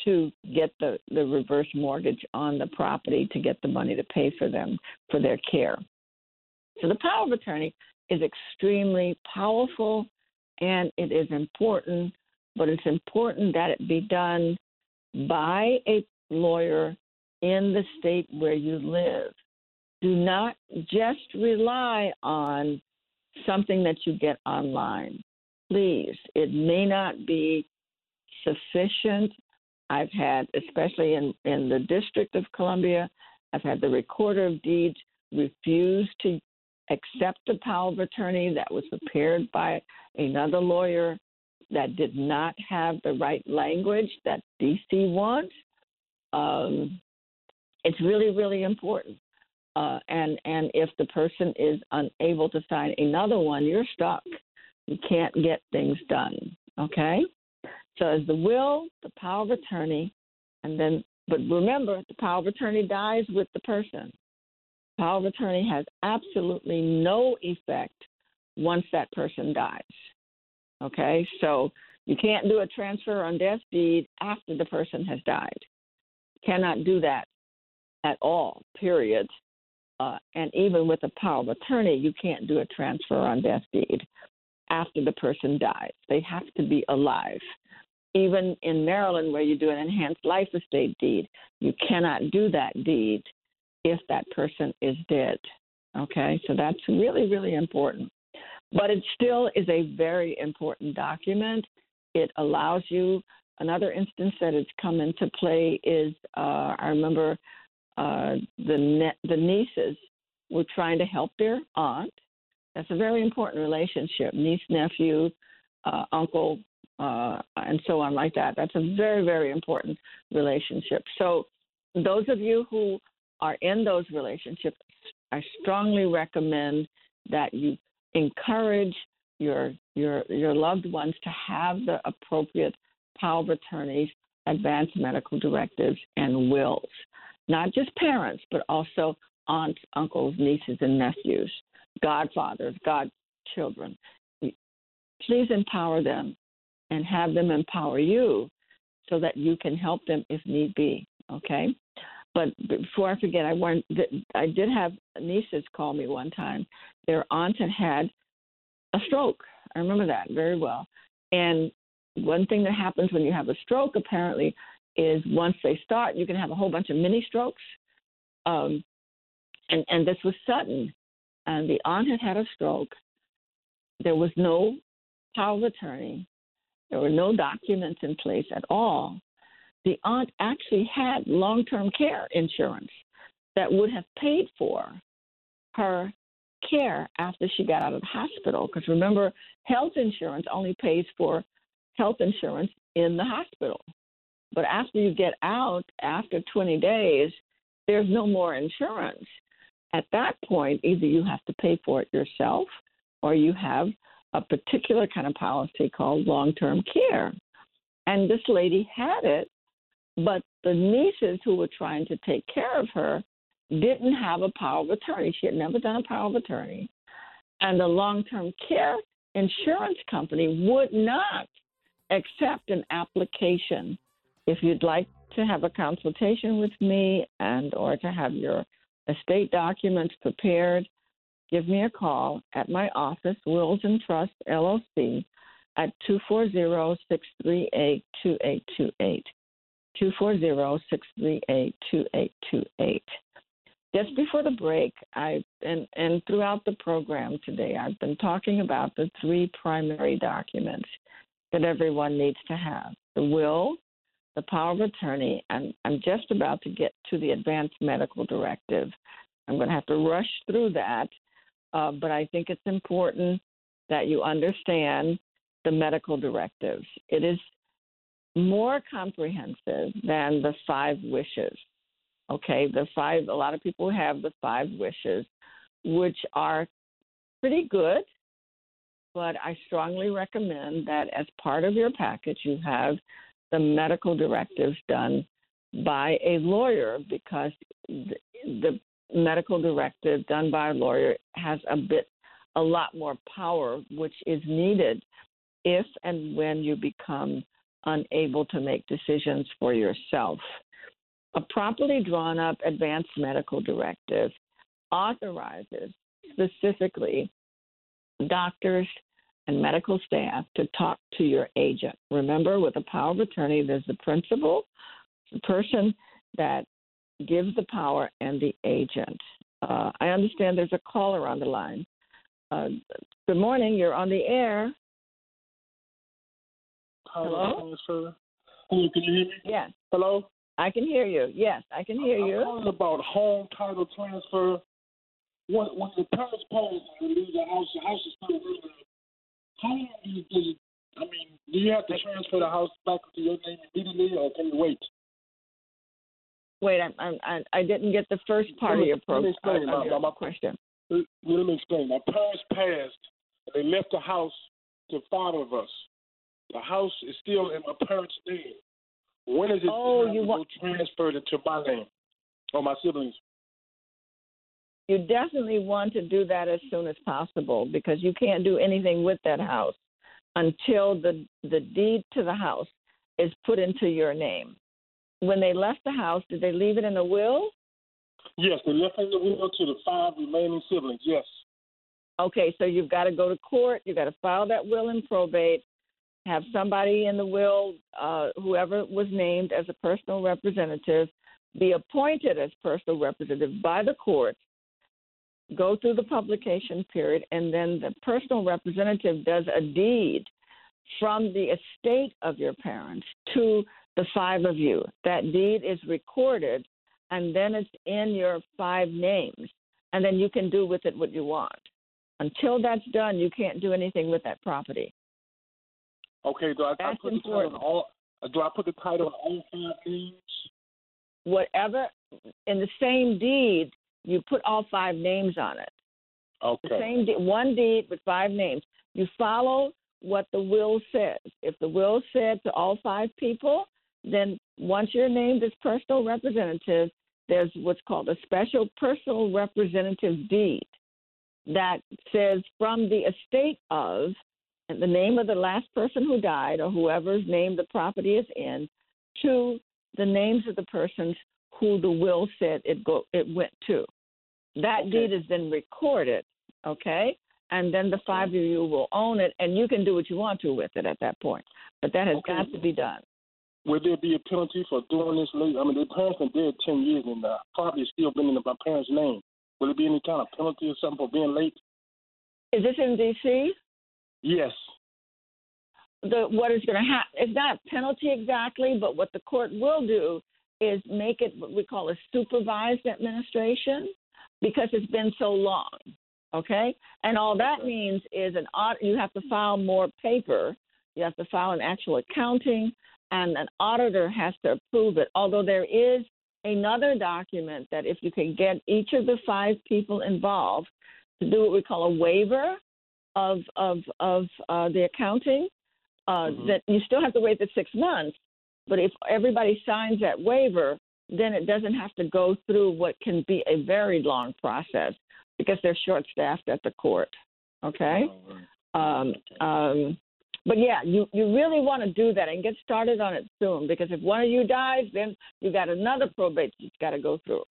Speaker 1: to get the, the reverse mortgage on the property to get the money to pay for them for their care. So the power of attorney is extremely powerful and it is important, but it's important that it be done by a lawyer in the state where you live. Do not just rely on something that you get online. Please, it may not be sufficient. I've had, especially in, in the District of Columbia, I've had the recorder of deeds refuse to accept the power of attorney that was prepared by another lawyer that did not have the right language that DC wants, um, it's really, really important. Uh, and and if the person is unable to sign another one, you're stuck. You can't get things done. Okay. So as the will, the power of attorney, and then but remember, the power of attorney dies with the person. Power of attorney has absolutely no effect once that person dies. Okay, so you can't do a transfer on death deed after the person has died. Cannot do that at all, period. Uh, and even with a power of attorney, you can't do a transfer on death deed after the person dies. They have to be alive. Even in Maryland, where you do an enhanced life estate deed, you cannot do that deed if that person is dead. Okay, so that's really, really important. But it still is a very important document. It allows you. Another instance that has come into play is uh, I remember uh, the ne- the nieces were trying to help their aunt. That's a very important relationship, niece, nephew, uh, uncle, uh, and so on, like that. That's a very, very important relationship. So, those of you who are in those relationships, I strongly recommend that you encourage your your your loved ones to have the appropriate power of attorneys, advance medical directives, and wills. Not just parents, but also aunts, uncles, nieces, and nephews, godfathers, godchildren. Please empower them and have them empower you so that you can help them if need be. Okay? But before I forget, I want I did have nieces call me one time. Their aunt had had a stroke. I remember that very well. And one thing that happens when you have a stroke, apparently, is once they start, you can have a whole bunch of mini strokes. Um, and and this was sudden, and the aunt had had a stroke. There was no power of attorney. There were no documents in place at all. The aunt actually had long-term care insurance that would have paid for her care after she got out of the hospital. Because remember, health insurance only pays for health insurance in the hospital. But after you get out, after 20 days, there's no more insurance. At that point, either you have to pay for it yourself or you have a particular kind of policy called long term care. And this lady had it, but the nieces who were trying to take care of her didn't have a power of attorney. She had never done a power of attorney. And the long term care insurance company would not accept an application. If you'd like to have a consultation with me and or to have your estate documents prepared, give me a call at my office, Wills and Trust LLC, at 240-638-2828. 240-638-2828. Just before the break, I and, and throughout the program today, I've been talking about the three primary documents that everyone needs to have: the will, the power of attorney, and I'm just about to get to the advanced medical directive. I'm going to have to rush through that, uh, but I think it's important that you understand the medical directives. It is more comprehensive than the five wishes. Okay, the five, a lot of people have the five wishes, which are pretty good, but I strongly recommend that as part of your package, you have the medical directives done by a lawyer because the, the medical directive done by a lawyer has a bit a lot more power which is needed if and when you become unable to make decisions for yourself. A properly drawn up advanced medical directive authorizes specifically doctors and medical staff to talk to your agent. Remember, with a power of attorney, there's the principal, the person that gives the power, and the agent. Uh, I understand there's a caller on the line. Uh, good morning, you're on the air. Hello?
Speaker 3: Hello, can you hear me?
Speaker 1: Yes.
Speaker 3: Hello?
Speaker 1: I can hear you. Yes, I can hear
Speaker 3: I'm
Speaker 1: you.
Speaker 3: calling about home title transfer. When, when the parents pass and leave the house, the house is still living how long do you, do you, I mean, do you have to transfer the house back to your name immediately, or can you wait?
Speaker 1: Wait, I, I, I didn't get the first part of your, pro-
Speaker 3: let me uh,
Speaker 1: explain,
Speaker 3: my-
Speaker 1: your
Speaker 3: my-
Speaker 1: question.
Speaker 3: Let me explain. My parents passed, and they left the house to five of us. The house is still in my parents' name. When is it
Speaker 1: Oh, you
Speaker 3: to
Speaker 1: want-
Speaker 3: transferred into my name or my siblings?
Speaker 1: You definitely want to do that as soon as possible because you can't do anything with that house until the the deed to the house is put into your name. When they left the house, did they leave it in a will?
Speaker 3: Yes, they left in the will to the five remaining siblings. Yes.
Speaker 1: Okay, so you've got to go to court. You've got to file that will in probate. Have somebody in the will, uh, whoever was named as a personal representative, be appointed as personal representative by the court. Go through the publication period, and then the personal representative does a deed from the estate of your parents to the five of you. That deed is recorded, and then it's in your five names. and then you can do with it what you want. Until that's done, you can't do anything with that property.
Speaker 3: Okay, do I, I
Speaker 1: That's
Speaker 3: put the title on all? Do I put the title on all five names?
Speaker 1: Whatever in the same deed, you put all five names on it. The
Speaker 3: Okay.
Speaker 1: same deed, one deed with five names. You follow what the will says. If the will said to all five people, then once you're named as personal representative, there's what's called a special personal representative deed that says from the estate of and the name of the last person who died or whoever's name the property is in to the names of the persons who the will said it go it went to. That
Speaker 3: Okay.
Speaker 1: deed is then recorded, okay? And then the five of you will own it and you can do what you want to with it at that point. But that has
Speaker 3: Okay.
Speaker 1: got to be done.
Speaker 3: Will there be a penalty for doing this late? I mean, their parents been dead ten years, and the property still been in my parents' name. Will there be any kind of penalty or something for being late?
Speaker 1: Is this in DC?
Speaker 3: Yes.
Speaker 1: the what is going to happen it's not a penalty exactly but what the court will do is make it what we call a supervised administration because it's been so long okay? And all that means is an audit you have to file more paper you have to file an actual accounting and an auditor has to approve it. Although there is another document that if you can get each of the five people involved to do what we call a waiver of of of uh, the accounting uh,
Speaker 3: Mhm.
Speaker 1: that you still have to wait the six months. But if everybody signs that waiver, then it doesn't have to go through what can be a very long process because they're short staffed at the court. Okay. Um, um, but yeah, you, you really want to do that and get started on it soon because if one of you dies, then you got another probate you've got to go through.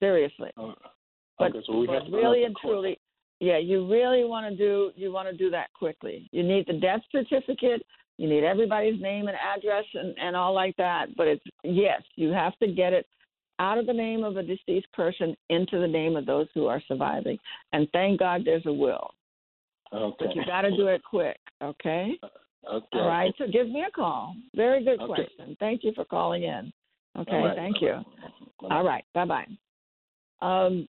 Speaker 1: Seriously.
Speaker 3: Oh,
Speaker 1: But,
Speaker 3: okay, so we
Speaker 1: but
Speaker 3: have to
Speaker 1: really and
Speaker 3: court.
Speaker 1: truly, yeah, you really want to do you want to do that quickly. You need the death certificate. You need everybody's name and address and, and all like that. But it's yes, you have to get it out of the name of a deceased person into the name of those who are surviving. And thank God there's a will.
Speaker 3: Okay.
Speaker 1: But you got to do it quick, okay?
Speaker 3: Okay.
Speaker 1: All right. So give me a call. Very good
Speaker 3: Okay.
Speaker 1: question. Thank you for calling in. Okay.
Speaker 3: Right.
Speaker 1: Thank you. All right. Bye bye. Um,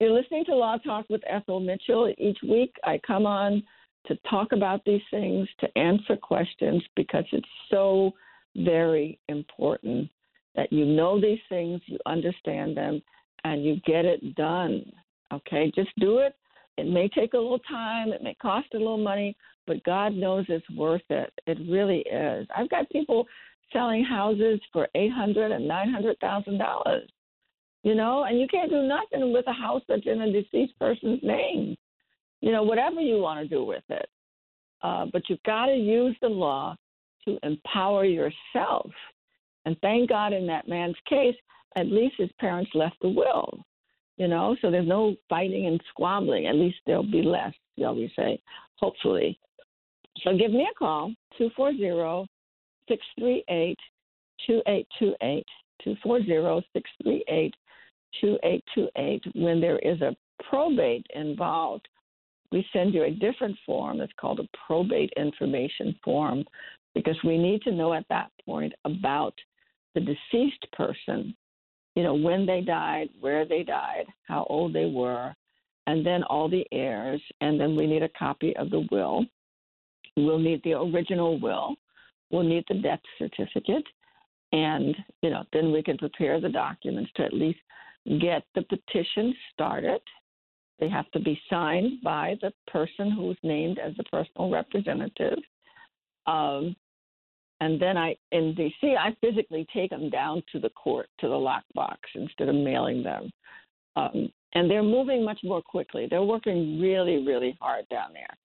Speaker 1: you're listening to Law Talk with Ethel Mitchell. Each week I come on to talk about these things, to answer questions, because it's so very important that you know these things, you understand them, and you get it done. Okay? Just do it. It may take a little time, it may cost a little money, but God knows it's worth it. It really is. I've got people selling houses for eight hundred and nine hundred thousand dollars you know, and you can't do nothing with a house that's in a deceased person's name. You know, whatever you want to do with it. Uh, but you've got to use the law to empower yourself. And thank God in that man's case, at least his parents left a will, you know, so there's no fighting and squabbling. At least there'll be less, shall we say, hopefully. So give me a call, 240 638 2828. 240 638 2828. When there is a probate involved, we send you a different form. It's called a probate information form because we need to know at that point about the deceased person, you know, when they died, where they died, how old they were, and then all the heirs. And then we need a copy of the will. We'll need the original will. We'll need the death certificate and you know then we can prepare the documents to at least get the petition started. They have to be signed by the person who's named as the personal representative. Um, and then i in dc i physically take them down to the court to the lockbox instead of mailing them. Um, and they're moving much more quickly. They're working really really hard down there.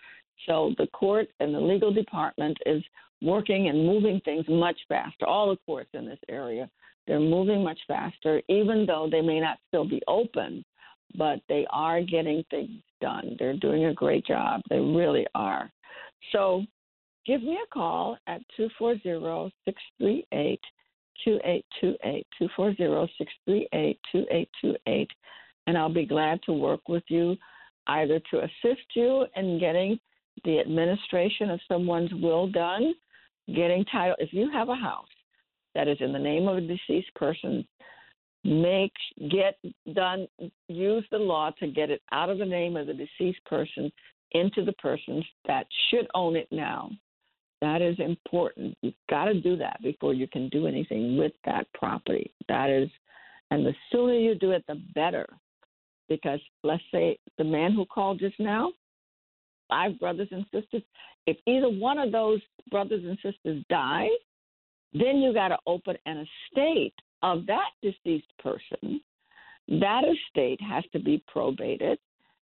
Speaker 1: So the court and the legal department is working and moving things much faster. All the courts in this area, they're moving much faster, even though they may not still be open, but they are getting things done. They're doing a great job. They really are. So give me a call at 240 638 2828. 240 638 2828. And I'll be glad to work with you either to assist you in getting the administration of someone's will done, getting title. If you have a house that is in the name of a deceased person, make get done use the law to get it out of the name of the deceased person into the persons that should own it now. That is important. You've got to do that before you can do anything with that property. That is and the sooner you do it the better. Because let's say the man who called just now five brothers and sisters if either one of those brothers and sisters die then you got to open an estate of that deceased person. That estate has to be probated,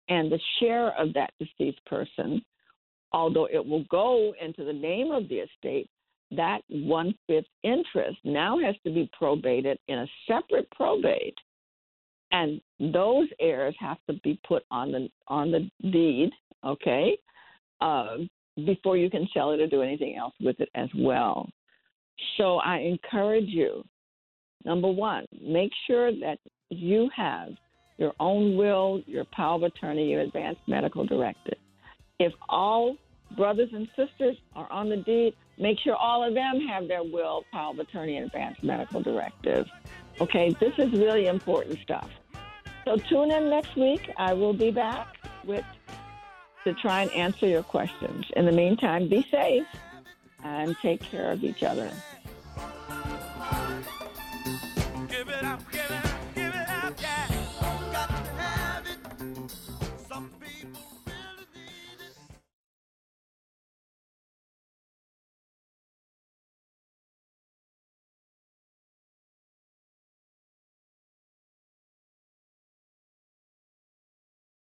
Speaker 1: and the share of that deceased person, although it will go into the name of the estate, that one fifth interest now has to be probated in a separate probate, and those heirs have to be put on the on the deed, okay, uh, before you can sell it or do anything else with it as well. So I encourage you Number one, make sure that you have your own will, your power of attorney, your advanced medical directive. If all brothers and sisters are on the deed, make sure all of them have their will, power of attorney, and advanced medical directive. Okay, this is really important stuff. So tune in next week. I will be back with to try and answer your questions. In the meantime, be safe and take care of each other.